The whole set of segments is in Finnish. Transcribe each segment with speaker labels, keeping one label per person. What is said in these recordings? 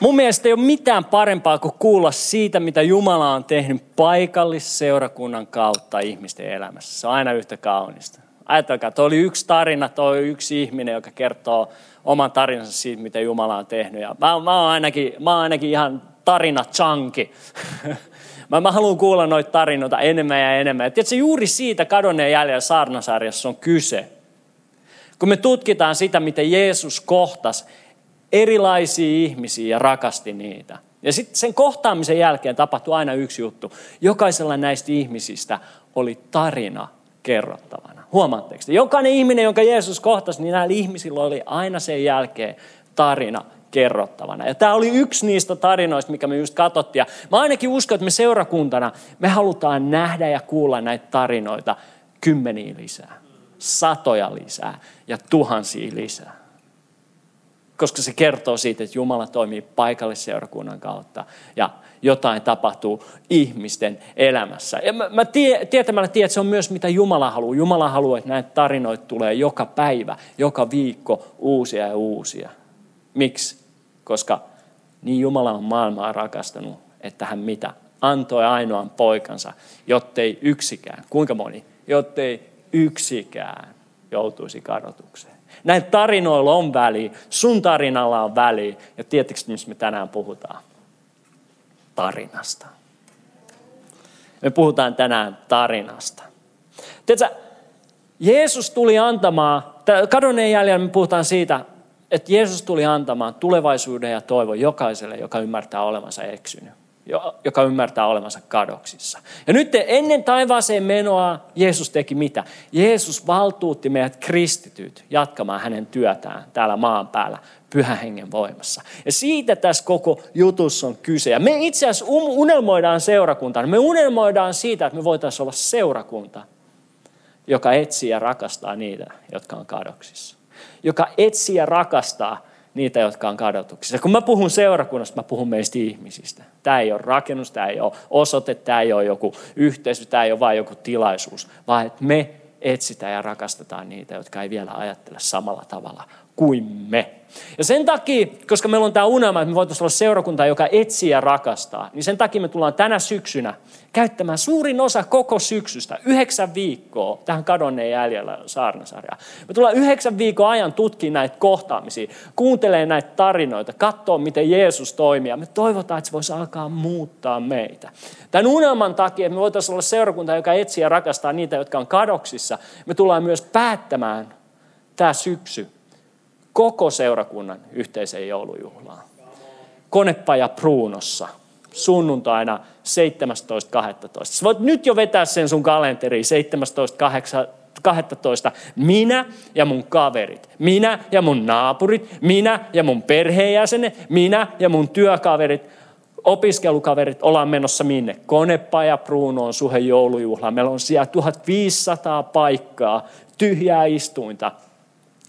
Speaker 1: Mun mielestä ei ole mitään parempaa kuin kuulla siitä, mitä Jumala on tehnyt paikallisseurakunnan kautta ihmisten elämässä. Se on aina yhtä kaunista. Ajatelkaa, tuo oli yksi tarina, tuo oli yksi ihminen, joka kertoo oman tarinansa siitä, mitä Jumala on tehnyt. Ja mä, mä, oon ainakin, mä oon ainakin ihan tarina chunky. mä, mä haluan kuulla noita tarinoita enemmän ja enemmän. Ja tiedätkö, juuri siitä kadonneen jäljellä saarnasarjassa on kyse. Kun me tutkitaan sitä, miten Jeesus kohtasi erilaisia ihmisiä ja rakasti niitä. Ja sitten sen kohtaamisen jälkeen tapahtui aina yksi juttu. Jokaisella näistä ihmisistä oli tarina kerrottavana. Huomaatteko te? Jokainen ihminen, jonka Jeesus kohtasi, niin näillä ihmisillä oli aina sen jälkeen tarina kerrottavana. Ja tämä oli yksi niistä tarinoista, mikä me just katsottiin. Ja mä ainakin uskon, että me seurakuntana, me halutaan nähdä ja kuulla näitä tarinoita kymmeniä lisää, satoja lisää ja tuhansia lisää koska se kertoo siitä, että Jumala toimii paikallisseurakunnan kautta ja jotain tapahtuu ihmisten elämässä. Ja mä, mä tie, tietämällä tiedän, että se on myös mitä Jumala haluaa. Jumala haluaa, että näitä tarinoita tulee joka päivä, joka viikko uusia ja uusia. Miksi? Koska niin Jumala on maailmaa rakastanut, että hän mitä? Antoi ainoan poikansa, jottei yksikään, kuinka moni? Jottei yksikään joutuisi kadotukseen. Näin tarinoilla on väli, sun tarinalla on väli. Ja tiedättekö, mistä me tänään puhutaan? Tarinasta. Me puhutaan tänään tarinasta. Tiedätkö, Jeesus tuli antamaan, kadonneen jäljellä me puhutaan siitä, että Jeesus tuli antamaan tulevaisuuden ja toivon jokaiselle, joka ymmärtää olevansa eksynyt joka ymmärtää olevansa kadoksissa. Ja nyt ennen taivaaseen menoa Jeesus teki mitä? Jeesus valtuutti meidät kristityt jatkamaan hänen työtään täällä maan päällä pyhän hengen voimassa. Ja siitä tässä koko jutussa on kyse. Ja me itse asiassa unelmoidaan seurakuntaan. Me unelmoidaan siitä, että me voitaisiin olla seurakunta, joka etsii ja rakastaa niitä, jotka on kadoksissa. Joka etsii ja rakastaa niitä, jotka on kadotuksissa. Kun mä puhun seurakunnasta, mä puhun meistä ihmisistä. Tämä ei ole rakennus, tämä ei ole osoite, tämä ei ole joku yhteisö, tämä ei ole vain joku tilaisuus, vaan että me etsitään ja rakastetaan niitä, jotka ei vielä ajattele samalla tavalla kuin me. Ja sen takia, koska meillä on tämä unelma, että me voitaisiin olla seurakunta, joka etsii ja rakastaa, niin sen takia me tullaan tänä syksynä käyttämään suurin osa koko syksystä, yhdeksän viikkoa tähän kadonneen jäljellä saarnasarjaan. Me tullaan yhdeksän viikon ajan tutkimaan näitä kohtaamisia, kuuntelemaan näitä tarinoita, katsoa miten Jeesus toimii. Me toivotaan, että se voisi alkaa muuttaa meitä. Tämän unelman takia, että me voitaisiin olla seurakunta, joka etsii ja rakastaa niitä, jotka on kadoksissa, me tullaan myös päättämään tämä syksy koko seurakunnan yhteiseen joulujuhlaan. Konepaja Pruunossa sunnuntaina 17.12. Sä voit nyt jo vetää sen sun kalenteriin 17.12. Minä ja mun kaverit, minä ja mun naapurit, minä ja mun perheenjäsenet, minä ja mun työkaverit, opiskelukaverit ollaan menossa minne? Konepaja Pruunoon suhen joulujuhlaan. Meillä on siellä 1500 paikkaa, tyhjää istuinta.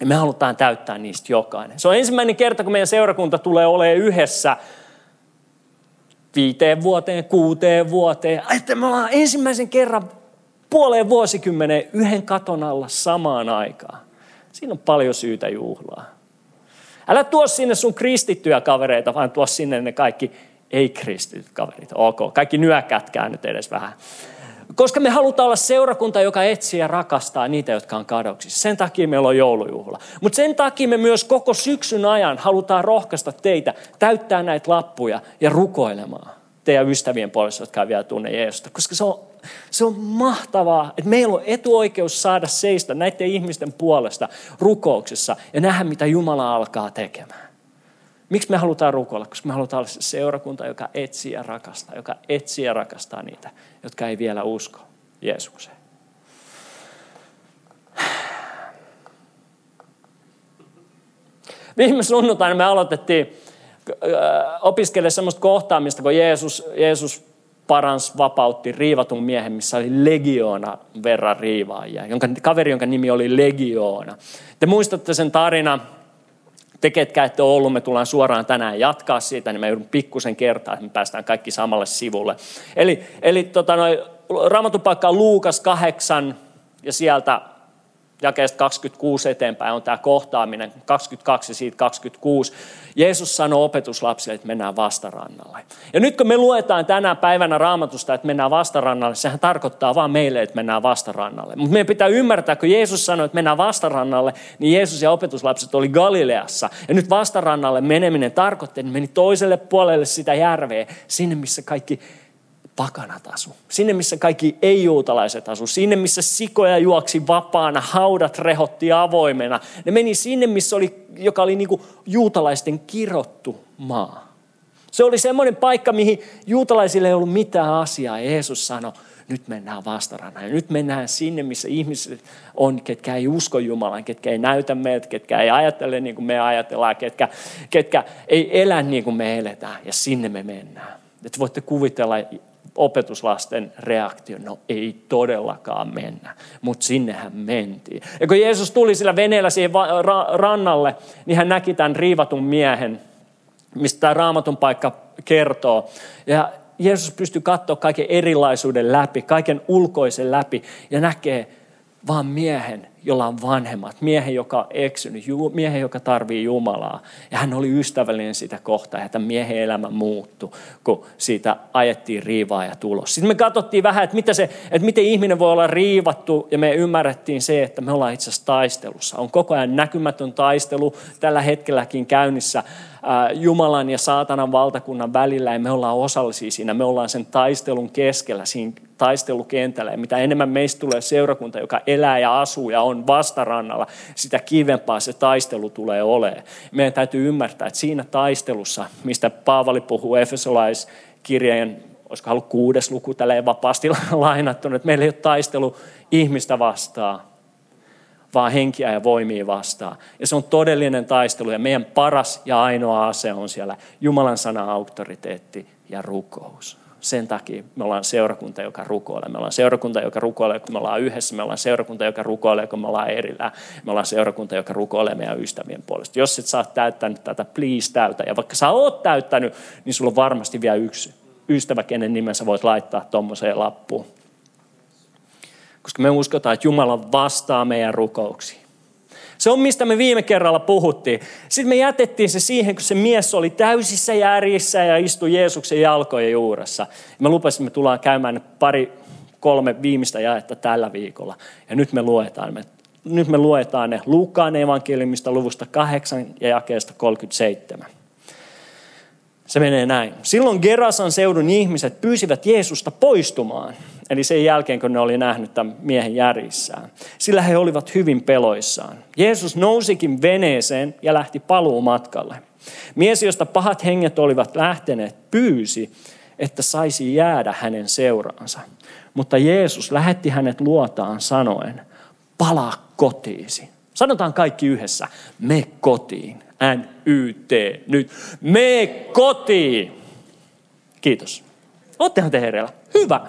Speaker 1: Ja me halutaan täyttää niistä jokainen. Se on ensimmäinen kerta, kun meidän seurakunta tulee olemaan yhdessä viiteen vuoteen, kuuteen vuoteen. Että me ollaan ensimmäisen kerran puoleen vuosikymmeneen yhden katon alla samaan aikaan. Siinä on paljon syytä juhlaa. Älä tuo sinne sun kristittyjä kavereita, vaan tuo sinne ne kaikki ei-kristityt kaverit. Ok, kaikki nyökätkää nyt edes vähän. Koska me halutaan olla seurakunta, joka etsii ja rakastaa niitä, jotka on kadoksissa. Sen takia meillä on joulujuhla. Mutta sen takia me myös koko syksyn ajan halutaan rohkaista teitä täyttää näitä lappuja ja rukoilemaan teidän ystävien puolesta, jotka ei vielä tunne Jeesusta. Koska se on, se on mahtavaa, että meillä on etuoikeus saada seistä näiden ihmisten puolesta rukouksessa ja nähdä, mitä Jumala alkaa tekemään. Miksi me halutaan rukoilla? Koska me halutaan olla se seurakunta, joka etsii ja rakastaa, joka etsii ja rakastaa niitä, jotka ei vielä usko Jeesukseen. Viime sunnuntaina me aloitettiin äh, opiskelemaan sellaista kohtaamista, kun Jeesus, Jeesus parans, vapautti riivatun miehen, missä oli legioona verran riivaajia, jonka, kaveri, jonka nimi oli Legioona. Te muistatte sen tarina, te, ketkä ette ole ollut, me tullaan suoraan tänään jatkaa siitä, niin mä joudun pikkusen kertaa, että me päästään kaikki samalle sivulle. Eli, eli tota, noi, raamatun paikka on Luukas 8 ja sieltä jakeesta 26 eteenpäin on tämä kohtaaminen, 22 ja siitä 26. Jeesus sanoo opetuslapsille, että mennään vastarannalle. Ja nyt kun me luetaan tänä päivänä raamatusta, että mennään vastarannalle, sehän tarkoittaa vaan meille, että mennään vastarannalle. Mutta meidän pitää ymmärtää, kun Jeesus sanoi, että mennään vastarannalle, niin Jeesus ja opetuslapset oli Galileassa. Ja nyt vastarannalle meneminen tarkoitti, että meni toiselle puolelle sitä järveä, sinne missä kaikki pakanat asu. Sinne, missä kaikki ei-juutalaiset asu. Sinne, missä sikoja juoksi vapaana, haudat rehotti avoimena. Ne meni sinne, missä oli, joka oli niin kuin juutalaisten kirottu maa. Se oli semmoinen paikka, mihin juutalaisille ei ollut mitään asiaa. Jeesus sanoi, nyt mennään vastarana. Ja nyt mennään sinne, missä ihmiset on, ketkä ei usko Jumalaan, ketkä ei näytä meiltä, ketkä ei ajattele niin kuin me ajatellaan, ketkä, ketkä ei elä niin kuin me eletään. Ja sinne me mennään. Että voitte kuvitella opetuslasten reaktio, no ei todellakaan mennä, mutta sinnehän mentiin. Ja kun Jeesus tuli sillä veneellä siihen rannalle, niin hän näki tämän riivatun miehen, mistä tämä raamatun paikka kertoo. Ja Jeesus pystyi katsoa kaiken erilaisuuden läpi, kaiken ulkoisen läpi ja näkee vaan miehen, jolla on vanhemmat, miehen, joka on eksynyt, miehen, joka tarvii Jumalaa. Ja hän oli ystävällinen sitä kohtaa, ja tämän miehen elämä muuttui, kun siitä ajettiin riivaa ja tulos. Sitten me katsottiin vähän, että, mitä se, että miten ihminen voi olla riivattu, ja me ymmärrettiin se, että me ollaan itse asiassa taistelussa. On koko ajan näkymätön taistelu tällä hetkelläkin käynnissä Jumalan ja saatanan valtakunnan välillä, ja me ollaan osallisia siinä. Me ollaan sen taistelun keskellä, siinä taistelukentällä. Ja mitä enemmän meistä tulee seurakunta, joka elää ja asuu ja on vastarannalla, sitä kivempaa se taistelu tulee olemaan. Meidän täytyy ymmärtää, että siinä taistelussa, mistä Paavali puhuu Efesolaiskirjeen, olisiko ollut kuudes luku tälleen vapaasti lainattu, että meillä ei ole taistelu ihmistä vastaan, vaan henkiä ja voimia vastaan. Ja se on todellinen taistelu ja meidän paras ja ainoa ase on siellä Jumalan sana, auktoriteetti ja rukous. Sen takia me ollaan seurakunta, joka rukoilee. Me ollaan seurakunta, joka rukoilee, kun me ollaan yhdessä. Me ollaan seurakunta, joka rukoilee, kun me ollaan erillään. Me ollaan seurakunta, joka rukoilee meidän ystävien puolesta. Jos et saa täyttänyt tätä, please täytä. Ja vaikka sä oot täyttänyt, niin sulla on varmasti vielä yksi ystävä, kenen nimensä voit laittaa tuommoiseen lappuun. Koska me uskotaan, että Jumala vastaa meidän rukouksiin. Se on, mistä me viime kerralla puhuttiin. Sitten me jätettiin se siihen, kun se mies oli täysissä järjissä ja istui Jeesuksen jalkojen juuressa. Me lupasimme, että tullaan käymään pari, kolme viimeistä jaetta tällä viikolla. Ja nyt me luetaan, me, nyt me luetaan ne Luukkaan evankeliumista luvusta 8 ja jakeesta 37. Se menee näin. Silloin Gerasan seudun ihmiset pyysivät Jeesusta poistumaan, eli sen jälkeen kun ne oli nähnyt tämän miehen järjissään. Sillä he olivat hyvin peloissaan. Jeesus nousikin veneeseen ja lähti paluumatkalle. Mies, josta pahat henget olivat lähteneet, pyysi, että saisi jäädä hänen seuraansa. Mutta Jeesus lähetti hänet luotaan sanoen, palaa kotiisi. Sanotaan kaikki yhdessä, me kotiin. N-Y-T, nyt. Me kotiin. Kiitos. Oottehan te hereillä? Hyvä.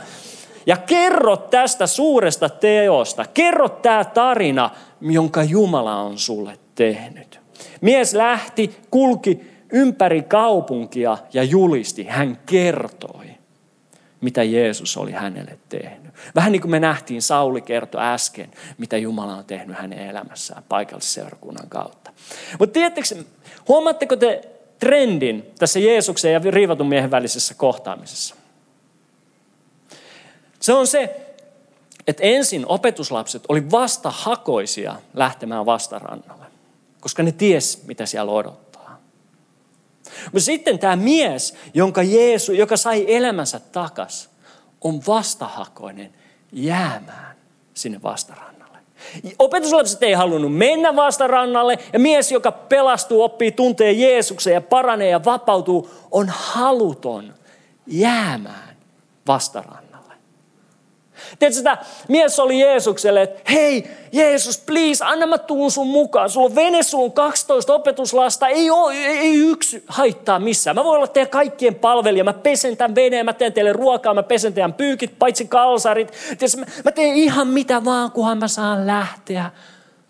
Speaker 1: Ja kerro tästä suuresta teosta. Kerro tämä tarina, jonka Jumala on sulle tehnyt. Mies lähti, kulki ympäri kaupunkia ja julisti. Hän kertoi, mitä Jeesus oli hänelle tehnyt. Vähän niin kuin me nähtiin, Sauli kertoi äsken, mitä Jumala on tehnyt hänen elämässään paikallisseurakunnan kautta. Mutta tiedättekö, Huomaatteko te trendin tässä Jeesuksen ja riivatun miehen välisessä kohtaamisessa? Se on se, että ensin opetuslapset oli vastahakoisia lähtemään vastarannalle, koska ne ties, mitä siellä odottaa. Mutta sitten tämä mies, jonka Jeesus, joka sai elämänsä takas, on vastahakoinen jäämään sinne vastarannalle. Opetuslapset ei halunnut mennä vastarannalle ja mies, joka pelastuu, oppii, tuntee Jeesuksen ja paranee ja vapautuu, on haluton jäämään vastarannalle. Tiedätkö, sitä mies oli Jeesukselle, että hei Jeesus, please, anna mä tuun sun mukaan. Sulla on vene, sulla on 12 opetuslasta, ei, ole, ei, ei yksi haittaa missään. Mä voin olla teidän kaikkien palvelija, mä pesen tämän veneen, mä teen teille ruokaa, mä pesen teidän pyykit, paitsi kalsarit. Tiedätkö, mä, mä teen ihan mitä vaan, kunhan mä saan lähteä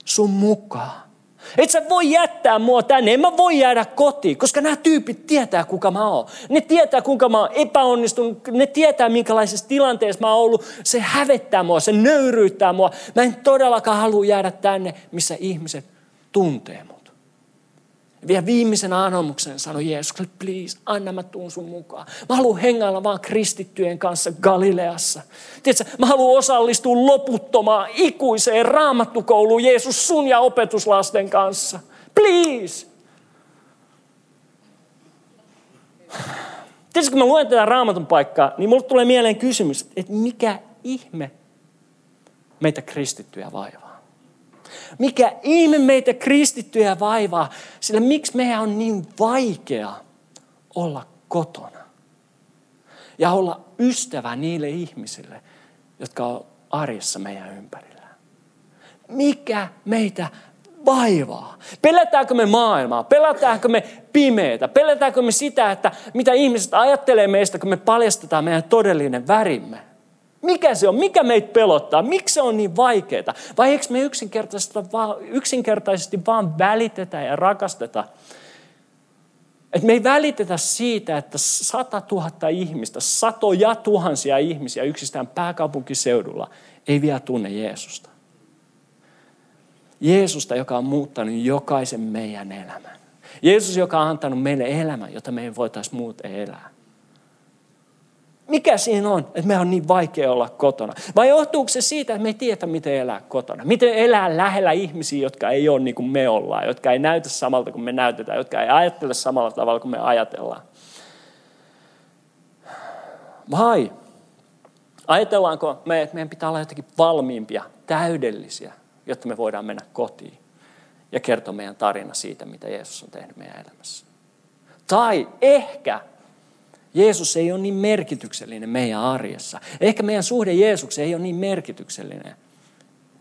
Speaker 1: sun mukaan. Et sä voi jättää mua tänne, en mä voi jäädä kotiin, koska nämä tyypit tietää kuka mä oon. Ne tietää kuinka mä oon epäonnistunut, ne tietää minkälaisessa tilanteessa mä oon ollut. Se hävettää mua, se nöyryyttää mua. Mä en todellakaan halua jäädä tänne, missä ihmiset tuntee mut. Vielä viimeisen anomuksen sanoi Jeesus, please, anna mä tuun sun mukaan. Mä haluan hengailla vaan kristittyjen kanssa Galileassa. Tiedätkö, mä haluan osallistua loputtomaan ikuiseen raamattukouluun Jeesus sun ja opetuslasten kanssa. Please. Tiedätkö, kun mä luen tätä raamatun paikkaa, niin mulle tulee mieleen kysymys, että mikä ihme meitä kristittyjä vaivaa? Mikä ihme meitä kristittyjä vaivaa, sillä miksi meidän on niin vaikea olla kotona ja olla ystävä niille ihmisille, jotka on arjessa meidän ympärillä. Mikä meitä vaivaa? Pelätäänkö me maailmaa? Pelätäänkö me pimeätä? Pelätäänkö me sitä, että mitä ihmiset ajattelee meistä, kun me paljastetaan meidän todellinen värimme? Mikä se on? Mikä meitä pelottaa? Miksi se on niin vaikeaa? Vai eikö me yksinkertaisesti vaan, yksinkertaisesti vaan välitetä ja rakasteta? Että me ei välitetä siitä, että sata tuhatta ihmistä, satoja tuhansia ihmisiä yksistään pääkaupunkiseudulla ei vielä tunne Jeesusta. Jeesusta, joka on muuttanut jokaisen meidän elämän. Jeesus, joka on antanut meille elämän, jota me ei voitaisiin muuten elää. Mikä siinä on, että me on niin vaikea olla kotona? Vai johtuuko se siitä, että me ei tiedä, miten elää kotona? Miten elää lähellä ihmisiä, jotka ei ole niin kuin me ollaan, jotka ei näytä samalta kuin me näytetään, jotka ei ajattele samalla tavalla kuin me ajatellaan? Vai ajatellaanko me, että meidän pitää olla jotenkin valmiimpia, täydellisiä, jotta me voidaan mennä kotiin ja kertoa meidän tarina siitä, mitä Jeesus on tehnyt meidän elämässä? Tai ehkä Jeesus ei ole niin merkityksellinen meidän arjessa. Ehkä meidän suhde Jeesukseen ei ole niin merkityksellinen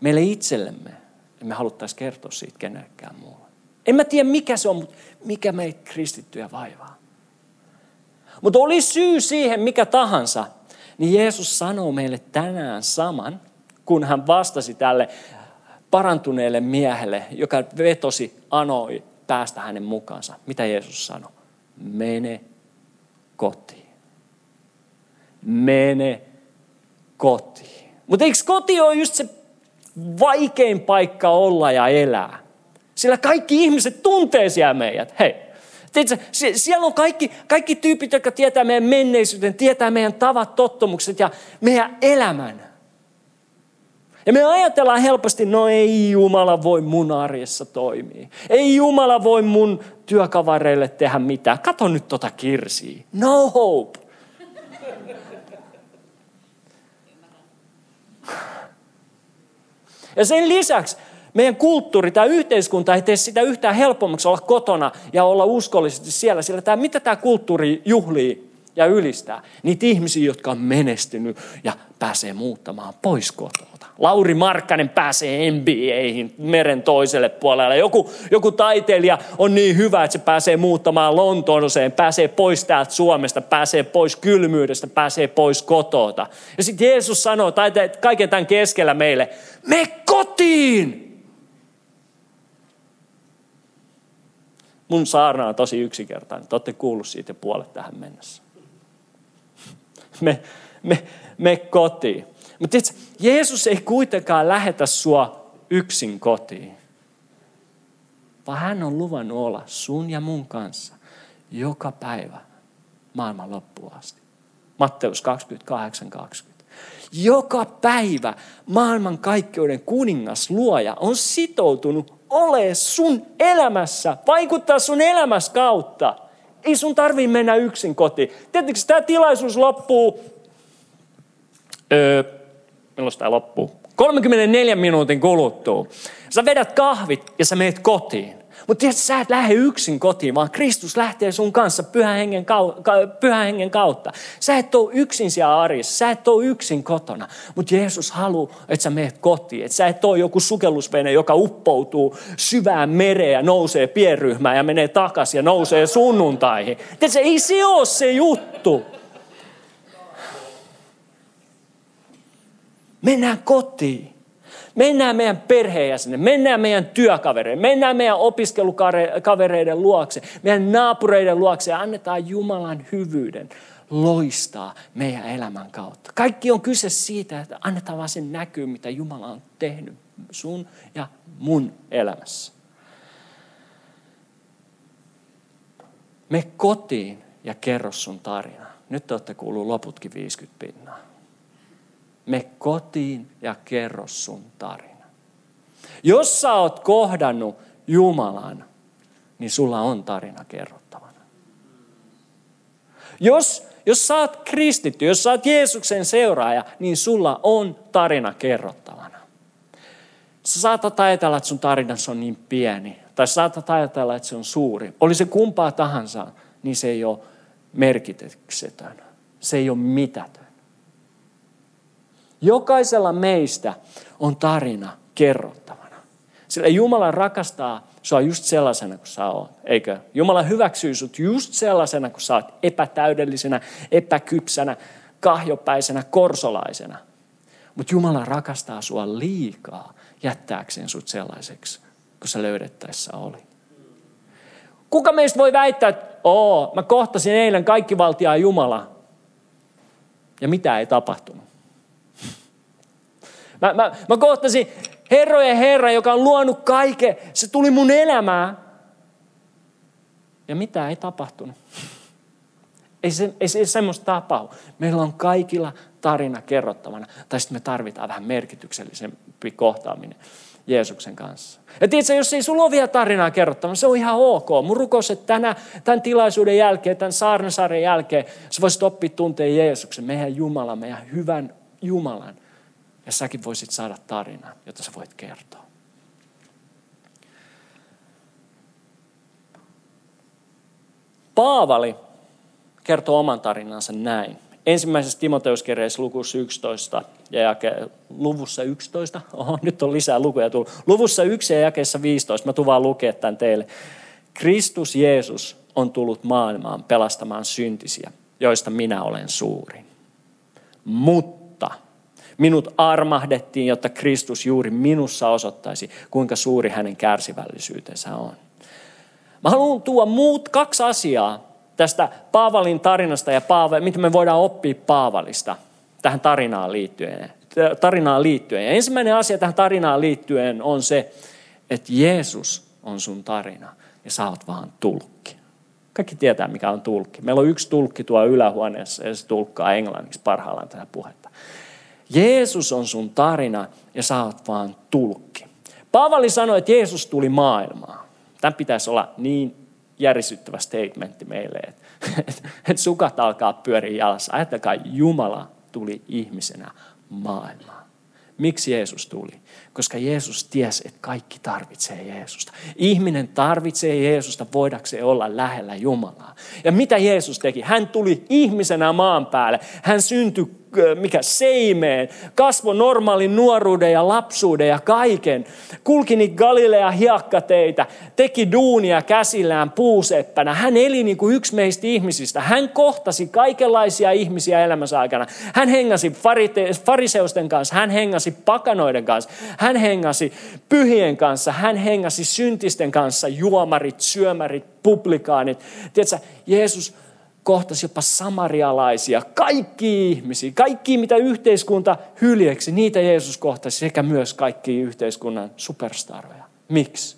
Speaker 1: meille itsellemme, että me haluttaisiin kertoa siitä kenellekään muulle. En mä tiedä mikä se on, mutta mikä meitä kristittyjä vaivaa. Mutta oli syy siihen mikä tahansa, niin Jeesus sanoo meille tänään saman, kun hän vastasi tälle parantuneelle miehelle, joka vetosi, anoi päästä hänen mukaansa. Mitä Jeesus sanoi? Mene kotiin. Mene kotiin. Mutta eikö koti ole just se vaikein paikka olla ja elää? Sillä kaikki ihmiset tuntee siellä meidät. Hei, Tiedätkö, siellä on kaikki, kaikki tyypit, jotka tietää meidän menneisyyden, tietää meidän tavat, tottumukset ja meidän elämän. Ja me ajatellaan helposti, no ei Jumala voi mun arjessa toimia. Ei Jumala voi mun työkavareille tehdä mitään. Kato nyt tota kirsiä. No hope. Ja sen lisäksi meidän kulttuuri, tämä yhteiskunta ei tee sitä yhtään helpommaksi olla kotona ja olla uskollisesti siellä. Sillä tämä, mitä tämä kulttuuri juhlii ja ylistää? Niitä ihmisiä, jotka on menestynyt ja pääsee muuttamaan pois kotoa. Lauri Markkanen pääsee NBAihin meren toiselle puolelle. Joku, joku taiteilija on niin hyvä, että se pääsee muuttamaan Lontooseen, pääsee pois täältä Suomesta, pääsee pois kylmyydestä, pääsee pois kotota. Ja sitten Jeesus sanoo tai kaiken tämän keskellä meille, me kotiin! Mun saarna on tosi yksinkertainen. Te olette kuullut siitä puolet tähän mennessä. Me, me, me kotiin. Mutta Jeesus ei kuitenkaan lähetä sua yksin kotiin, vaan hän on luvannut olla sun ja mun kanssa joka päivä maailman loppuun asti. Matteus 28, 20. Joka päivä maailman kaikkeuden kuningas luoja on sitoutunut ole sun elämässä, vaikuttaa sun elämässä kautta. Ei sun tarvii mennä yksin kotiin. Tiedättekö, tämä tilaisuus loppuu öö, milloin tämä loppuu? 34 minuutin kuluttua. Sä vedät kahvit ja sä meet kotiin. Mutta tiedätkö, sä et lähde yksin kotiin, vaan Kristus lähtee sun kanssa pyhän hengen, kautta, pyhän hengen kautta. Sä et ole yksin siellä arjessa, sä et ole yksin kotona. Mutta Jeesus haluaa, että sä meet kotiin. Että sä et ole joku sukellusvene, joka uppoutuu syvään mereen ja nousee pienryhmään ja menee takaisin ja nousee sunnuntaihin. Tiedätkö, ei se ole se juttu. Mennään kotiin. Mennään meidän perheenjäsenen, mennään meidän työkavereiden, mennään meidän opiskelukavereiden luokse, meidän naapureiden luokse ja annetaan Jumalan hyvyyden loistaa meidän elämän kautta. Kaikki on kyse siitä, että annetaan vaan sen näkyy, mitä Jumala on tehnyt sun ja mun elämässä. Me kotiin ja kerro sun tarina. Nyt te olette kuullut loputkin 50 pinnaa. Me kotiin ja kerro sun tarina. Jos sä oot kohdannut Jumalan, niin sulla on tarina kerrottavana. Jos, jos sä oot kristitty, jos sä oot Jeesuksen seuraaja, niin sulla on tarina kerrottavana. Sä saatat ajatella, että sun tarinassa on niin pieni, tai saatat ajatella, että se on suuri. Oli se kumpaa tahansa, niin se ei ole merkityksetön. Se ei ole mitätön. Jokaisella meistä on tarina kerrottavana. Sillä Jumala rakastaa sua just sellaisena kuin sä oot, eikö? Jumala hyväksyy sut just sellaisena kuin sä oot, epätäydellisenä, epäkypsänä, kahjopäisenä, korsolaisena. Mutta Jumala rakastaa sua liikaa jättääkseen sut sellaiseksi, kun sä löydettäessä oli. Kuka meistä voi väittää, että oo, mä kohtasin eilen kaikki valtiaa Jumala ja mitä ei tapahtunut? Mä, mä, mä kohtasin herrojen Herra, joka on luonut kaiken. Se tuli mun elämään. Ja mitä ei tapahtunut. Ei se, ei se semmoista tapahdu. Meillä on kaikilla tarina kerrottavana. Tai sitten me tarvitaan vähän merkityksellisempi kohtaaminen Jeesuksen kanssa. Ja tiedätkö, jos ei sulla ole vielä tarinaa kerrottavana, se on ihan ok. Mun rukous, että tänä, tämän tilaisuuden jälkeen, tämän saarnasarjan jälkeen, sä voisit oppia tuntea Jeesuksen, meidän Jumalan, meidän hyvän Jumalan. Ja säkin voisit saada tarinan, jota sä voit kertoa. Paavali kertoo oman tarinansa näin. Ensimmäisessä Timoteuskirjeessä lukussa 11 ja jake, luvussa 11, oho, nyt on lisää lukuja tullut. Luvussa 1 ja jakeessa 15, mä tuun vaan lukea tämän teille. Kristus Jeesus on tullut maailmaan pelastamaan syntisiä, joista minä olen suurin. Mutta Minut armahdettiin, jotta Kristus juuri minussa osoittaisi, kuinka suuri hänen kärsivällisyytensä on. Mä haluan tuoda muut kaksi asiaa tästä Paavalin tarinasta ja Paava, mitä me voidaan oppia Paavalista tähän tarinaan liittyen. Tarinaan liittyen. Ja ensimmäinen asia tähän tarinaan liittyen on se, että Jeesus on sun tarina ja sä oot vaan tulkki. Kaikki tietää, mikä on tulkki. Meillä on yksi tulkki tuo ylähuoneessa ja se tulkkaa englanniksi parhaillaan tätä puhetta. Jeesus on sun tarina ja sä oot vaan tulkki. Paavali sanoi, että Jeesus tuli maailmaan. Tämä pitäisi olla niin järisyttävä statementti meille, että, että sukat alkaa pyöriä jalassa. Ajatelkaa, Jumala tuli ihmisenä maailmaan. Miksi Jeesus tuli? Koska Jeesus tiesi, että kaikki tarvitsee Jeesusta. Ihminen tarvitsee Jeesusta voidakseen olla lähellä Jumalaa. Ja mitä Jeesus teki? Hän tuli ihmisenä maan päälle. Hän syntyi mikä seimeen, kasvo normaalin nuoruuden ja lapsuuden ja kaiken. Kulki niitä Galilea hiakkateitä, teki duunia käsillään puuseppänä. Hän eli niin kuin yksi meistä ihmisistä. Hän kohtasi kaikenlaisia ihmisiä elämänsä aikana. Hän hengasi fariseusten kanssa, hän hengasi pakanoiden kanssa, hän hengasi pyhien kanssa, hän hengasi syntisten kanssa, juomarit, syömärit, publikaanit. Tiedätkö, Jeesus kohtasi jopa samarialaisia, kaikki ihmisiä, kaikki mitä yhteiskunta hyljeksi, niitä Jeesus kohtasi sekä myös kaikki yhteiskunnan superstaroja. Miksi?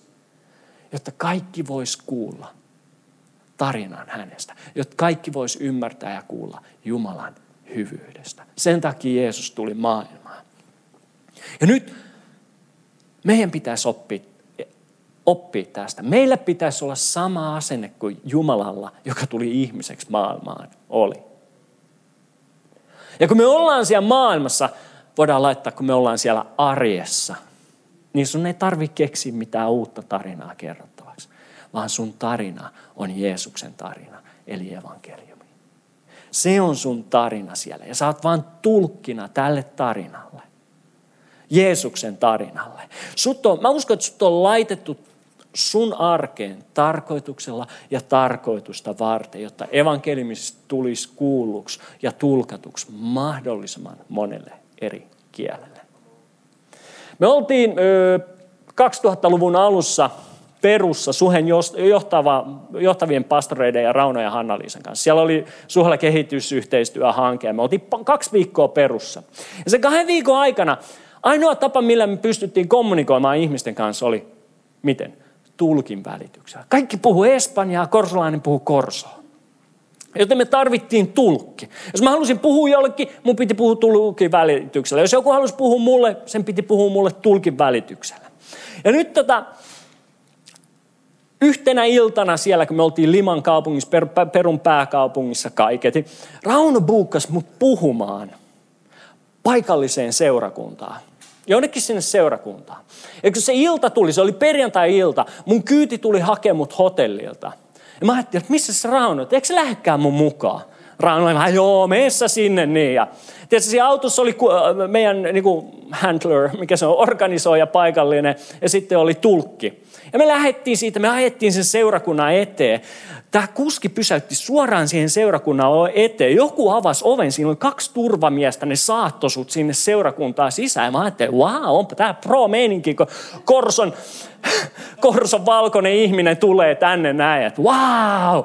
Speaker 1: Jotta kaikki vois kuulla tarinan hänestä, jotta kaikki vois ymmärtää ja kuulla Jumalan hyvyydestä. Sen takia Jeesus tuli maailmaan. Ja nyt meidän pitäisi oppia oppia tästä. Meillä pitäisi olla sama asenne kuin Jumalalla, joka tuli ihmiseksi maailmaan, oli. Ja kun me ollaan siellä maailmassa, voidaan laittaa, kun me ollaan siellä arjessa, niin sun ei tarvitse keksiä mitään uutta tarinaa kerrottavaksi. vaan sun tarina on Jeesuksen tarina, eli evankeliumi. Se on sun tarina siellä ja sä oot vaan tulkkina tälle tarinalle. Jeesuksen tarinalle. Sut on, mä uskon, että sut on laitettu sun arkeen tarkoituksella ja tarkoitusta varten, jotta evankeliumista tulisi kuulluksi ja tulkatuksi mahdollisimman monelle eri kielelle. Me oltiin ö, 2000-luvun alussa Perussa Suhen johtava, johtavien pastoreiden ja Rauno ja Hanna-Liisan kanssa. Siellä oli Suhella kehitysyhteistyöhanke ja me oltiin kaksi viikkoa Perussa. Ja sen kahden viikon aikana ainoa tapa, millä me pystyttiin kommunikoimaan ihmisten kanssa oli, miten? Tulkin välityksellä. Kaikki puhuu espanjaa, korsolainen puhuu korsoa. Joten me tarvittiin tulkki. Jos mä halusin puhua jollekin, mun piti puhua tulkin välityksellä. Jos joku halusi puhua mulle, sen piti puhua mulle tulkin välityksellä. Ja nyt tota, yhtenä iltana siellä, kun me oltiin Liman kaupungissa, Perun pääkaupungissa kaiketi, Rauno buukkas mut puhumaan paikalliseen seurakuntaan. Jonnekin sinne seurakuntaan. Ja kun se ilta tuli, se oli perjantai-ilta, mun kyyti tuli hakemut hotellilta – ja mä ajattelin, että missä se Rauno, eikö se lähdekään mun mukaan? Vähän, joo, meessä sinne niin. Ja tietysti siinä autossa oli äh, meidän niin kuin handler, mikä se on, organisoija paikallinen, ja sitten oli tulkki. Ja me lähdettiin siitä, me ajettiin sen seurakunnan eteen. Tämä kuski pysäytti suoraan siihen seurakunnan eteen. Joku avasi oven, siinä oli kaksi turvamiestä, ne saattosut sinne seurakuntaan sisään. Ja mä ajattelin, wow, onpa tämä pro-meininki, kun Korson, Korson valkoinen ihminen tulee tänne näin, että wow.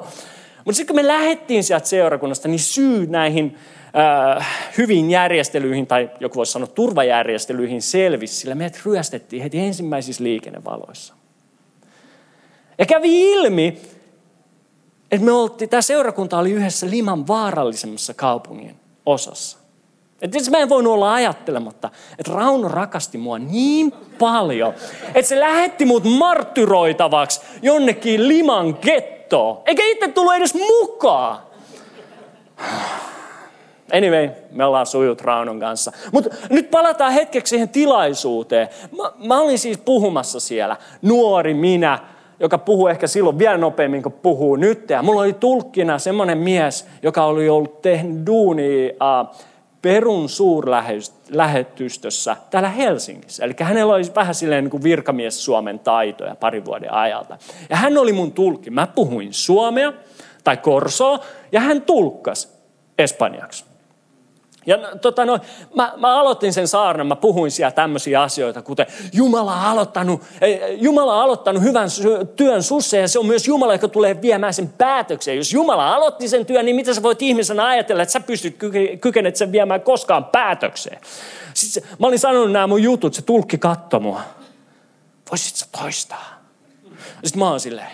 Speaker 1: Mutta sitten kun me lähdettiin sieltä seurakunnasta, niin syy näihin äh, hyviin järjestelyihin, tai joku voisi sanoa turvajärjestelyihin selvisi, sillä meidät ryöstettiin heti ensimmäisissä liikennevaloissa. Ja kävi ilmi, että me oltiin, tämä seurakunta oli yhdessä Liman vaarallisemmassa kaupungin osassa. Et mä en voinut olla ajattelematta, että Rauno rakasti mua niin paljon, että se lähetti mut marttyroitavaksi jonnekin Liman gettoon. Eikä itse tullut edes mukaan. Anyway, me ollaan sujut Raunon kanssa. Mutta nyt palataan hetkeksi siihen tilaisuuteen. Mä, mä olin siis puhumassa siellä, nuori minä, joka puhuu ehkä silloin vielä nopeammin kuin puhuu nyt. Ja mulla oli tulkkina semmoinen mies, joka oli ollut tehnyt duunia uh, Perun suurlähetystössä täällä Helsingissä. Eli hänellä oli vähän silleen niin kuin virkamies Suomen taitoja pari vuoden ajalta. Ja hän oli mun tulkki. Mä puhuin suomea tai korsoa ja hän tulkkasi espanjaksi. Ja tota no, mä, mä aloitin sen saarnan, mä puhuin siellä tämmöisiä asioita, kuten Jumala on aloittanut, Jumala on aloittanut hyvän työn sussa ja se on myös Jumala, joka tulee viemään sen päätökseen. Jos Jumala aloitti sen työn, niin mitä sä voit ihmisenä ajatella, että sä pystyt kykenet sen viemään koskaan päätökseen. Sitten mä olin sanonut nämä mun jutut, se tulkki katsoi mua. Voisit sä toistaa? Sitten mä oon silleen,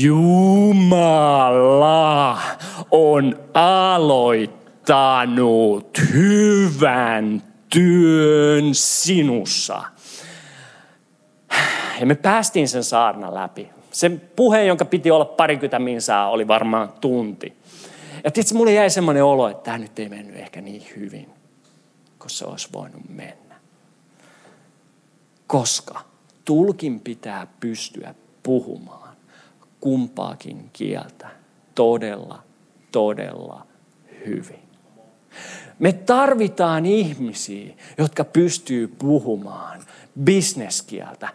Speaker 1: Jumala on aloittanut aloittanut hyvän työn sinussa. Ja me päästiin sen saarnan läpi. Se puhe, jonka piti olla parikymmentä minsaa, oli varmaan tunti. Ja tietysti mulle jäi semmoinen olo, että tämä nyt ei mennyt ehkä niin hyvin, kun se olisi voinut mennä. Koska tulkin pitää pystyä puhumaan kumpaakin kieltä todella, todella hyvin. Me tarvitaan ihmisiä, jotka pystyy puhumaan bisneskieltä,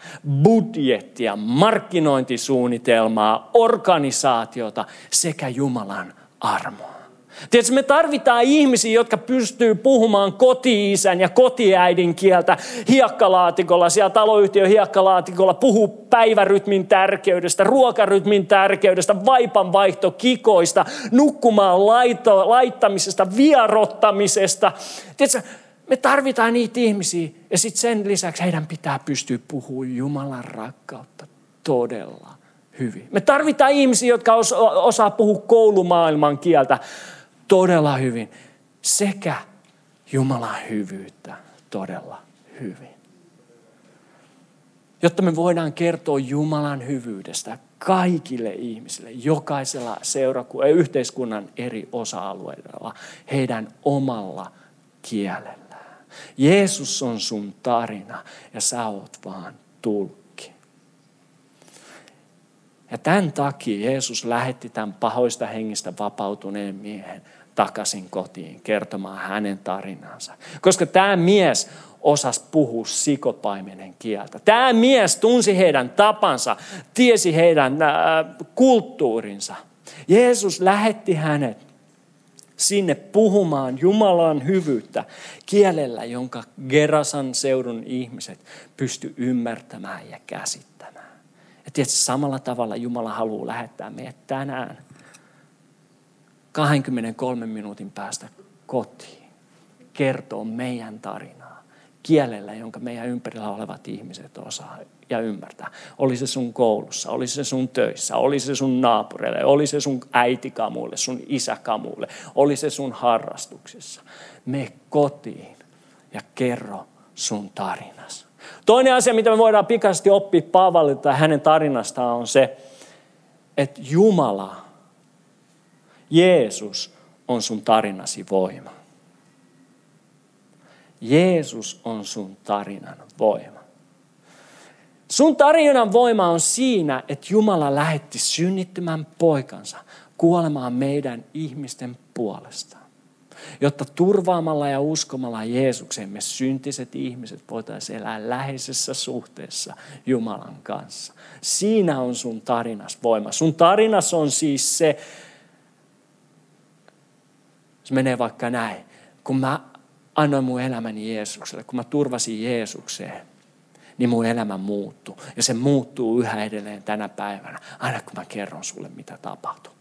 Speaker 1: budjettia, markkinointisuunnitelmaa, organisaatiota sekä Jumalan armoa. Tiedätkö, me tarvitaan ihmisiä, jotka pystyy puhumaan koti-isän ja kotiäidin kieltä hiekkalaatikolla, siellä taloyhtiön hiekkalaatikolla, puhuu päivärytmin tärkeydestä, ruokarytmin tärkeydestä, vaipanvaihto kikoista, nukkumaan laito, laittamisesta, vierottamisesta. Tiedätkö, me tarvitaan niitä ihmisiä ja sitten sen lisäksi heidän pitää pystyä puhumaan Jumalan rakkautta todella hyvin. Me tarvitaan ihmisiä, jotka osaa puhua koulumaailman kieltä todella hyvin sekä Jumalan hyvyyttä todella hyvin. Jotta me voidaan kertoa Jumalan hyvyydestä kaikille ihmisille, jokaisella seuraku- yhteiskunnan eri osa-alueilla, heidän omalla kielellään. Jeesus on sun tarina ja sä oot vaan tulkki. Ja tämän takia Jeesus lähetti tämän pahoista hengistä vapautuneen miehen takaisin kotiin kertomaan hänen tarinansa. Koska tämä mies osasi puhua sikopaimenen kieltä. Tämä mies tunsi heidän tapansa, tiesi heidän äh, kulttuurinsa. Jeesus lähetti hänet sinne puhumaan Jumalan hyvyyttä kielellä, jonka Gerasan seudun ihmiset pysty ymmärtämään ja käsittämään. Tietysti samalla tavalla Jumala haluaa lähettää meidät tänään 23 minuutin päästä kotiin kertoo meidän tarinaa kielellä, jonka meidän ympärillä olevat ihmiset osaa ja ymmärtää. Oli se sun koulussa, oli se sun töissä, oli se sun naapureille, oli se sun äitikamuille, sun isäkamuille, oli se sun harrastuksessa. Me kotiin ja kerro sun tarinas. Toinen asia, mitä me voidaan pikaisesti oppia Paavalilta ja hänen tarinastaan on se, että Jumala, Jeesus on sun tarinasi voima. Jeesus on sun tarinan voima. Sun tarinan voima on siinä, että Jumala lähetti synnittymän poikansa kuolemaan meidän ihmisten puolesta. Jotta turvaamalla ja uskomalla Jeesukseen me syntiset ihmiset voitaisiin elää läheisessä suhteessa Jumalan kanssa. Siinä on sun tarinas voima. Sun tarinas on siis se, se menee vaikka näin, kun mä annoin mun elämäni Jeesukselle, kun mä turvasin Jeesukseen, niin mun elämä muuttuu. Ja se muuttuu yhä edelleen tänä päivänä, aina kun mä kerron sulle, mitä tapahtuu.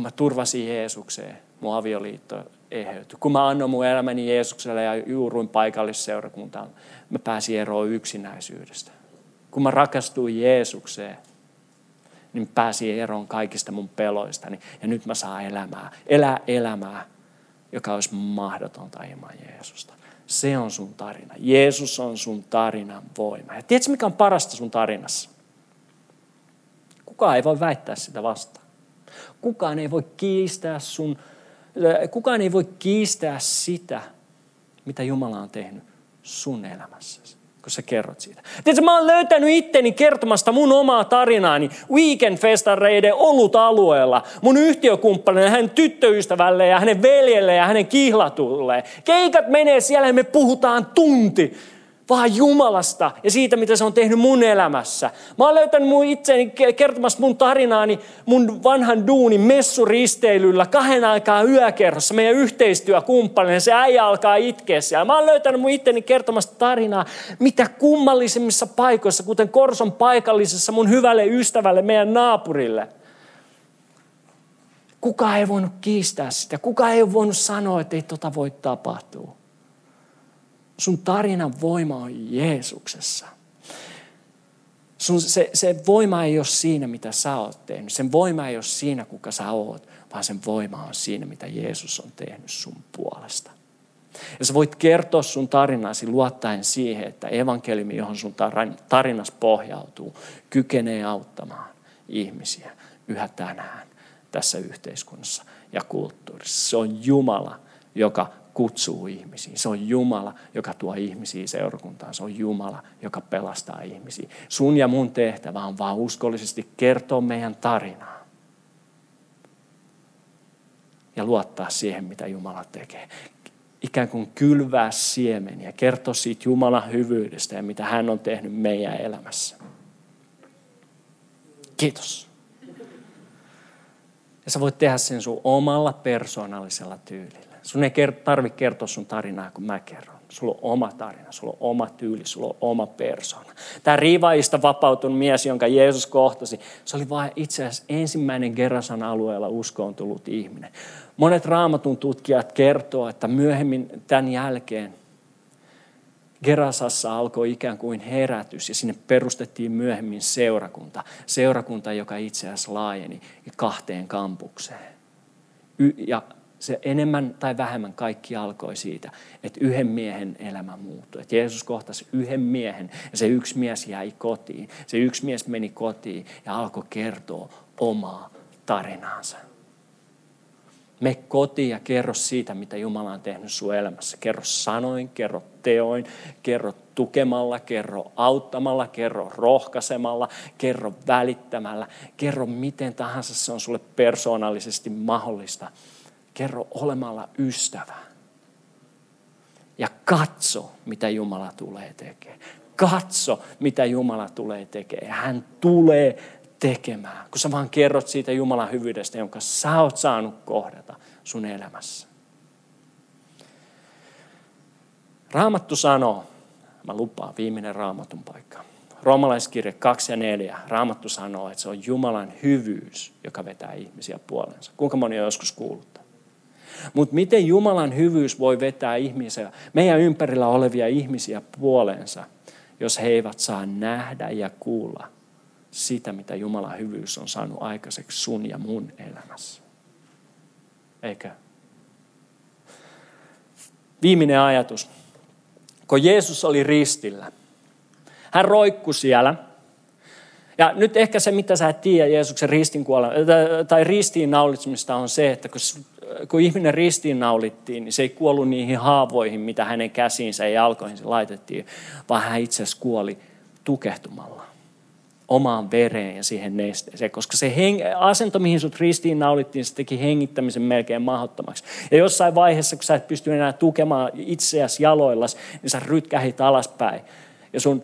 Speaker 1: Kun mä turvasin Jeesukseen, mun avioliitto eheytyi. Kun mä annoin mun elämäni Jeesukselle ja juuruin paikallisseurakuntaan, mä pääsin eroon yksinäisyydestä. Kun mä rakastuin Jeesukseen, niin pääsin eroon kaikista mun peloistani. Ja nyt mä saan elämää, elää elämää, joka olisi mahdotonta ilman Jeesusta. Se on sun tarina. Jeesus on sun tarinan voima. Ja tiedätkö, mikä on parasta sun tarinassa? Kukaan ei voi väittää sitä vastaan. Kukaan ei voi kiistää sun, kukaan ei voi kiistää sitä, mitä Jumala on tehnyt sun elämässäsi kun sä kerrot siitä. Tiedätkö, mä oon löytänyt itteni kertomasta mun omaa tarinaani weekendfestareiden olut-alueella. Mun yhtiökumppanille, hänen tyttöystävälle ja hänen veljelle ja hänen kihlatulle. Keikat menee siellä ja me puhutaan tunti vaan Jumalasta ja siitä, mitä se on tehnyt mun elämässä. Mä oon löytänyt mun itseni kertomassa mun tarinaani mun vanhan duunin messuristeilyllä kahden aikaa yökerhossa meidän yhteistyökumppanille. Se äijä alkaa itkeä siellä. Mä oon löytänyt mun itteni kertomasta tarinaa, mitä kummallisimmissa paikoissa, kuten Korson paikallisessa mun hyvälle ystävälle, meidän naapurille. Kuka ei voinut kiistää sitä. Kuka ei voinut sanoa, että ei tota voi tapahtua. Sun tarinan voima on Jeesuksessa. Sun, se, se voima ei ole siinä, mitä sä oot tehnyt. Sen voima ei ole siinä, kuka sä oot, vaan sen voima on siinä, mitä Jeesus on tehnyt sun puolesta. Ja sä voit kertoa sun tarinasi luottaen siihen, että evankeliumi, johon sun tarinas pohjautuu, kykenee auttamaan ihmisiä yhä tänään tässä yhteiskunnassa ja kulttuurissa. Se on Jumala, joka kutsuu ihmisiä. Se on Jumala, joka tuo ihmisiä seurakuntaan. Se on Jumala, joka pelastaa ihmisiä. Sun ja mun tehtävä on vaan uskollisesti kertoa meidän tarinaa. Ja luottaa siihen, mitä Jumala tekee. Ikään kuin kylvää siemeniä, kertoa siitä Jumalan hyvyydestä ja mitä hän on tehnyt meidän elämässä. Kiitos. Ja sä voit tehdä sen sun omalla persoonallisella tyylillä. Sun ei tarvitse kertoa sun tarinaa, kun mä kerron. Sulla on oma tarina, sulla on oma tyyli, sulla on oma persona. Tämä riivaista vapautunut mies, jonka Jeesus kohtasi, se oli vain itse asiassa ensimmäinen Gerasan alueella uskoon tullut ihminen. Monet raamatun tutkijat kertoo, että myöhemmin tämän jälkeen Gerasassa alkoi ikään kuin herätys ja sinne perustettiin myöhemmin seurakunta. Seurakunta, joka itse asiassa laajeni kahteen kampukseen. Ja se enemmän tai vähemmän kaikki alkoi siitä, että yhden miehen elämä muuttui. Että Jeesus kohtasi yhden miehen ja se yksi mies jäi kotiin. Se yksi mies meni kotiin ja alkoi kertoa omaa tarinaansa. Me kotiin ja kerro siitä, mitä Jumala on tehnyt sun elämässä. Kerro sanoin, kerro teoin, kerro tukemalla, kerro auttamalla, kerro rohkaisemalla, kerro välittämällä. Kerro miten tahansa se on sulle persoonallisesti mahdollista. Kerro olemalla ystävä. Ja katso, mitä Jumala tulee tekemään. Katso, mitä Jumala tulee tekemään. Hän tulee tekemään, kun sä vaan kerrot siitä Jumalan hyvyydestä, jonka sä oot saanut kohdata sun elämässä. Raamattu sanoo, mä lupaan, viimeinen raamatun paikka. Roomalaiskirje 2 ja 4. Raamattu sanoo, että se on Jumalan hyvyys, joka vetää ihmisiä puolensa. Kuinka moni on joskus kuullut Mutta miten Jumalan hyvyys voi vetää ihmisiä, meidän ympärillä olevia ihmisiä puolensa, jos he eivät saa nähdä ja kuulla sitä, mitä Jumalan hyvyys on saanut aikaiseksi sun ja mun elämässä. Eikö? Viimeinen ajatus. Kun Jeesus oli ristillä, hän roikkui siellä. Ja nyt ehkä se, mitä sä et tiedä Jeesuksen ristin tai ristiin naulitsemista on se, että kun, kun ihminen ristiin naulittiin, niin se ei kuollut niihin haavoihin, mitä hänen käsiinsä ja jalkoihinsa laitettiin, vaan hän itse asiassa kuoli tukehtumalla omaan vereen ja siihen nesteeseen, koska se heng- asento, mihin sut ristiin naulittiin, se teki hengittämisen melkein mahdottomaksi. Ja jossain vaiheessa, kun sä et pysty enää tukemaan itseäsi jaloillas, niin sä rytkähit alaspäin. Ja sun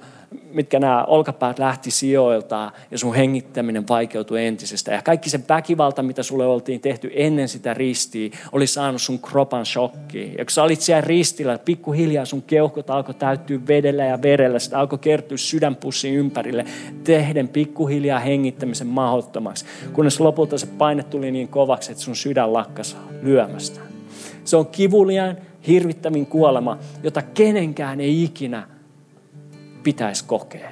Speaker 1: mitkä nämä olkapäät lähti sijoiltaan ja sun hengittäminen vaikeutui entisestä. Ja kaikki se väkivalta, mitä sulle oltiin tehty ennen sitä ristiä, oli saanut sun kropan shokkiin. Ja kun sä olit siellä ristillä, pikkuhiljaa sun keuhkot alkoi täyttyä vedellä ja verellä, sitä alkoi kertyä sydänpussin ympärille, tehden pikkuhiljaa hengittämisen mahdottomaksi. Kunnes lopulta se paine tuli niin kovaksi, että sun sydän lakkas lyömästä. Se on kivuliaan, hirvittävin kuolema, jota kenenkään ei ikinä pitäisi kokea.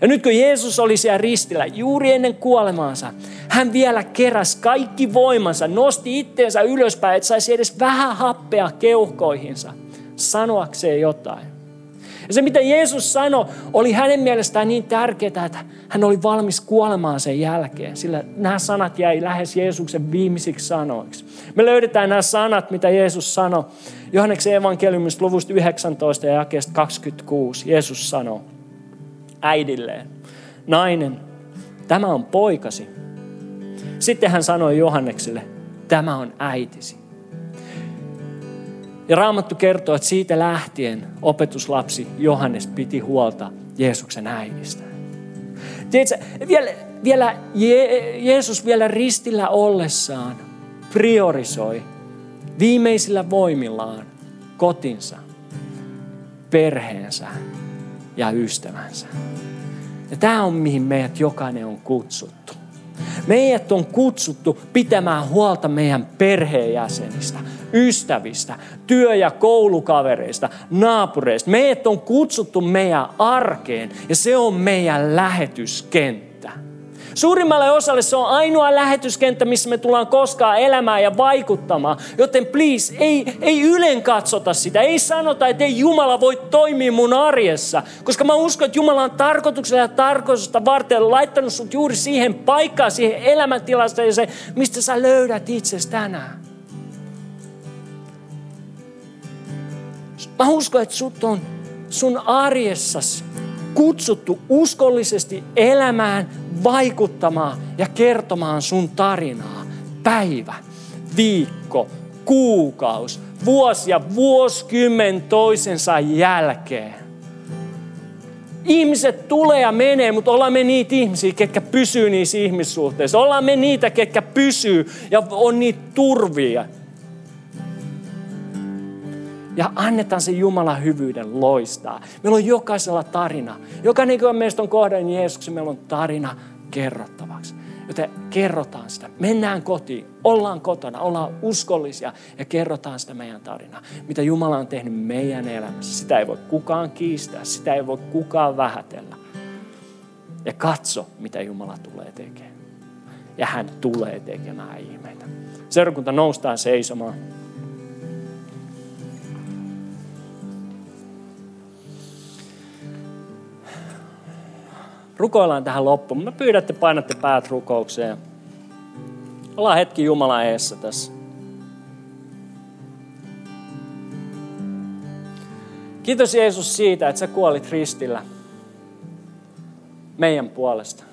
Speaker 1: Ja nyt kun Jeesus oli siellä ristillä juuri ennen kuolemaansa, hän vielä keräsi kaikki voimansa, nosti itteensä ylöspäin, että saisi edes vähän happea keuhkoihinsa sanoakseen jotain. Ja se, mitä Jeesus sanoi, oli hänen mielestään niin tärkeää, että hän oli valmis kuolemaan sen jälkeen. Sillä nämä sanat jäi lähes Jeesuksen viimeisiksi sanoiksi. Me löydetään nämä sanat, mitä Jeesus sanoi. Johanneksen evankeliumista luvusta 19 ja jakeesta 26. Jeesus sanoi äidilleen, nainen, tämä on poikasi. Sitten hän sanoi Johannekselle, tämä on äitisi. Ja Raamattu kertoo, että siitä lähtien opetuslapsi Johannes piti huolta Jeesuksen äidistä. Tiedätkö, vielä, vielä Je- Jeesus vielä ristillä ollessaan priorisoi viimeisillä voimillaan kotinsa, perheensä ja ystävänsä. Ja tämä on mihin meidät jokainen on kutsuttu. Meidät on kutsuttu pitämään huolta meidän perheenjäsenistä, ystävistä, työ- ja koulukavereista, naapureista. Meidät on kutsuttu meidän arkeen ja se on meidän lähetyskenttä. Suurimmalle osalle se on ainoa lähetyskenttä, missä me tullaan koskaan elämään ja vaikuttamaan. Joten please, ei, ei ylen katsota sitä. Ei sanota, että ei Jumala voi toimia mun arjessa. Koska mä uskon, että Jumala on tarkoituksella ja tarkoitusta varten laittanut sut juuri siihen paikkaan, siihen se, mistä sä löydät itsestä tänään. Mä uskon, että sut on sun arjessasi kutsuttu uskollisesti elämään, vaikuttamaan ja kertomaan sun tarinaa. Päivä, viikko, kuukaus, vuosi ja vuosikymmen toisensa jälkeen. Ihmiset tulee ja menee, mutta ollaan me niitä ihmisiä, ketkä pysyy niissä ihmissuhteissa. Ollaan me niitä, ketkä pysyy ja on niitä turvia ja annetaan se Jumalan hyvyyden loistaa. Meillä on jokaisella tarina. Jokainen, joka meistä on kohdannut Jeesuksen, meillä on tarina kerrottavaksi. Joten kerrotaan sitä. Mennään kotiin, ollaan kotona, ollaan uskollisia ja kerrotaan sitä meidän tarinaa. Mitä Jumala on tehnyt meidän elämässä. Sitä ei voi kukaan kiistää, sitä ei voi kukaan vähätellä. Ja katso, mitä Jumala tulee tekemään. Ja hän tulee tekemään ihmeitä. Seurakunta noustaan seisomaan. Rukoillaan tähän loppuun. Mä pyydän, että painatte päät rukoukseen. Ollaan hetki Jumalan eessä tässä. Kiitos Jeesus siitä, että sä kuolit ristillä meidän puolesta.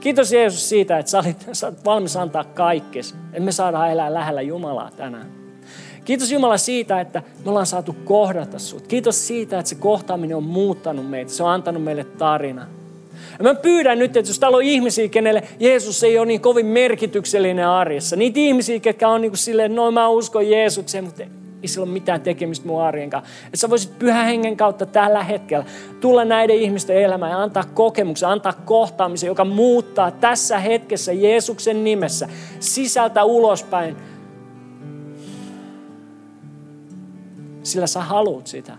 Speaker 1: Kiitos Jeesus siitä, että sä olit, sä olit valmis antaa kaikkes, että me saadaan elää lähellä Jumalaa tänään. Kiitos Jumala siitä, että me ollaan saatu kohdata sut. Kiitos siitä, että se kohtaaminen on muuttanut meitä. Se on antanut meille tarina. Ja mä pyydän nyt, että jos täällä on ihmisiä, kenelle Jeesus ei ole niin kovin merkityksellinen arjessa. Niitä ihmisiä, ketkä on niin kuin silleen, no mä uskon Jeesukseen, mutta ei sillä ole mitään tekemistä mun arjen kanssa. Että sä voisit pyhän hengen kautta tällä hetkellä tulla näiden ihmisten elämään ja antaa kokemuksen, antaa kohtaamisen, joka muuttaa tässä hetkessä Jeesuksen nimessä sisältä ulospäin. Sillä sä haluat sitä.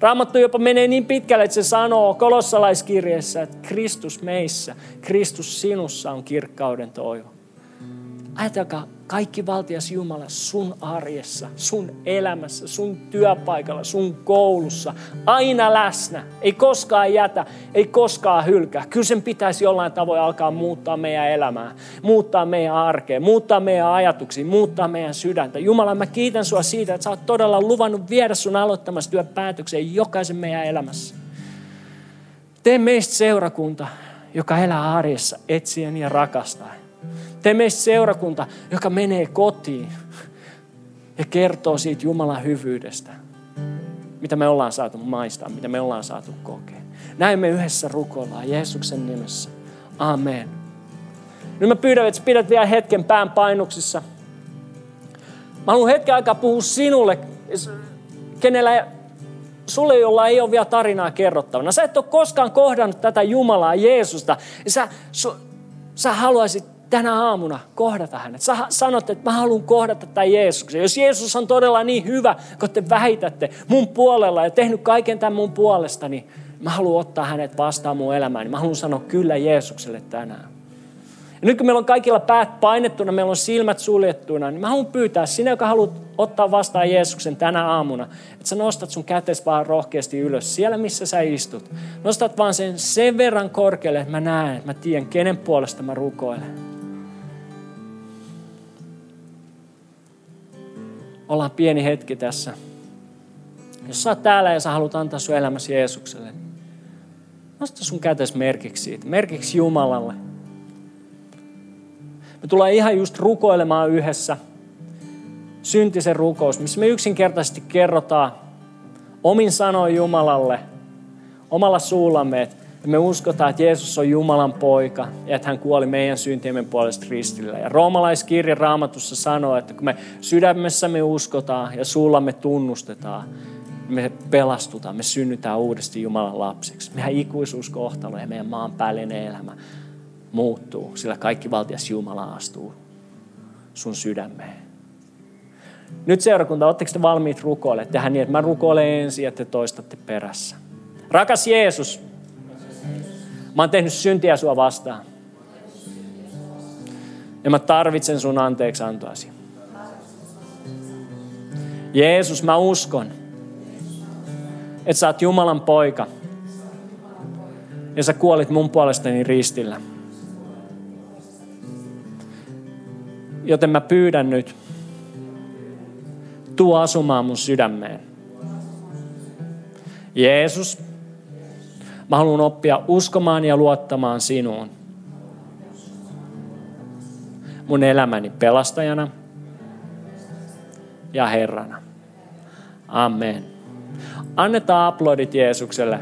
Speaker 1: Raamattu jopa menee niin pitkälle, että se sanoo kolossalaiskirjeessä, että Kristus meissä, Kristus sinussa on kirkkauden toivo. Ajatelkaa, kaikki valtias Jumala sun arjessa, sun elämässä, sun työpaikalla, sun koulussa, aina läsnä, ei koskaan jätä, ei koskaan hylkää. Kyllä sen pitäisi jollain tavoin alkaa muuttaa meidän elämää, muuttaa meidän arkea, muuttaa meidän ajatuksia, muuttaa meidän sydäntä. Jumala, mä kiitän sua siitä, että sä oot todella luvannut viedä sun aloittamassa työn päätökseen jokaisen meidän elämässä. Tee meistä seurakunta, joka elää arjessa etsien ja rakastaen. Tee meistä seurakunta, joka menee kotiin ja kertoo siitä Jumalan hyvyydestä, mitä me ollaan saatu maistaa, mitä me ollaan saatu kokea. Näin me yhdessä rukoillaan Jeesuksen nimessä. Amen. Nyt mä pyydän, että pidät vielä hetken pään painuksissa. Mä haluan hetken aikaa puhua sinulle, kenellä sulle, jolla ei ole vielä tarinaa kerrottavana. Sä et ole koskaan kohdannut tätä Jumalaa, Jeesusta. Ja sä, su, sä haluaisit tänä aamuna kohdata hänet. Sä sanot, että mä haluan kohdata tämän Jeesuksen. Jos Jeesus on todella niin hyvä, kun te väitätte mun puolella ja tehnyt kaiken tämän mun puolesta, niin mä haluan ottaa hänet vastaan mun elämään. Mä haluan sanoa kyllä Jeesukselle tänään. Ja nyt kun meillä on kaikilla päät painettuna, meillä on silmät suljettuna, niin mä haluan pyytää sinä, joka haluat ottaa vastaan Jeesuksen tänä aamuna, että sä nostat sun kätes vaan rohkeasti ylös siellä, missä sä istut. Nostat vaan sen sen verran korkealle, että mä näen, että mä tiedän, kenen puolesta mä rukoilen. Ollaan pieni hetki tässä. Jos sä oot täällä ja sä haluat antaa sun elämäsi Jeesukselle, nosta sun kätes merkiksi siitä, merkiksi Jumalalle. Me tullaan ihan just rukoilemaan yhdessä syntisen rukous, missä me yksinkertaisesti kerrotaan omin sanoin Jumalalle, omalla suullamme, että ja me uskotaan, että Jeesus on Jumalan poika ja että hän kuoli meidän syntiemme puolesta ristillä. Ja roomalaiskirja raamatussa sanoo, että kun me sydämessämme uskotaan ja suullamme tunnustetaan, me pelastutaan, me synnytään uudesti Jumalan lapseksi. Meidän ikuisuuskohtalo ja meidän maan päällinen elämä muuttuu, sillä kaikki valtias Jumala astuu sun sydämeen. Nyt seurakunta, oletteko te valmiit rukoille? Tehdään niin, että mä rukoilen ensin ja te toistatte perässä. Rakas Jeesus, Mä oon tehnyt syntiä sua vastaan. Ja mä tarvitsen sun anteeksi antoasi. Jeesus, mä uskon, että sä oot Jumalan poika. Ja sä kuolit mun puolestani ristillä. Joten mä pyydän nyt, tuu asumaan mun sydämeen. Jeesus, Mä haluan oppia uskomaan ja luottamaan sinuun. Mun elämäni pelastajana ja Herrana. Amen. Annetaan aplodit Jeesukselle,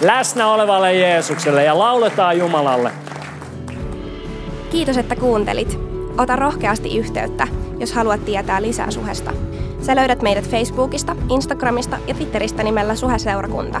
Speaker 1: läsnä olevalle Jeesukselle ja lauletaan Jumalalle.
Speaker 2: Kiitos, että kuuntelit. Ota rohkeasti yhteyttä, jos haluat tietää lisää suhesta. Sä löydät meidät Facebookista, Instagramista ja Twitteristä nimellä Suheseurakunta.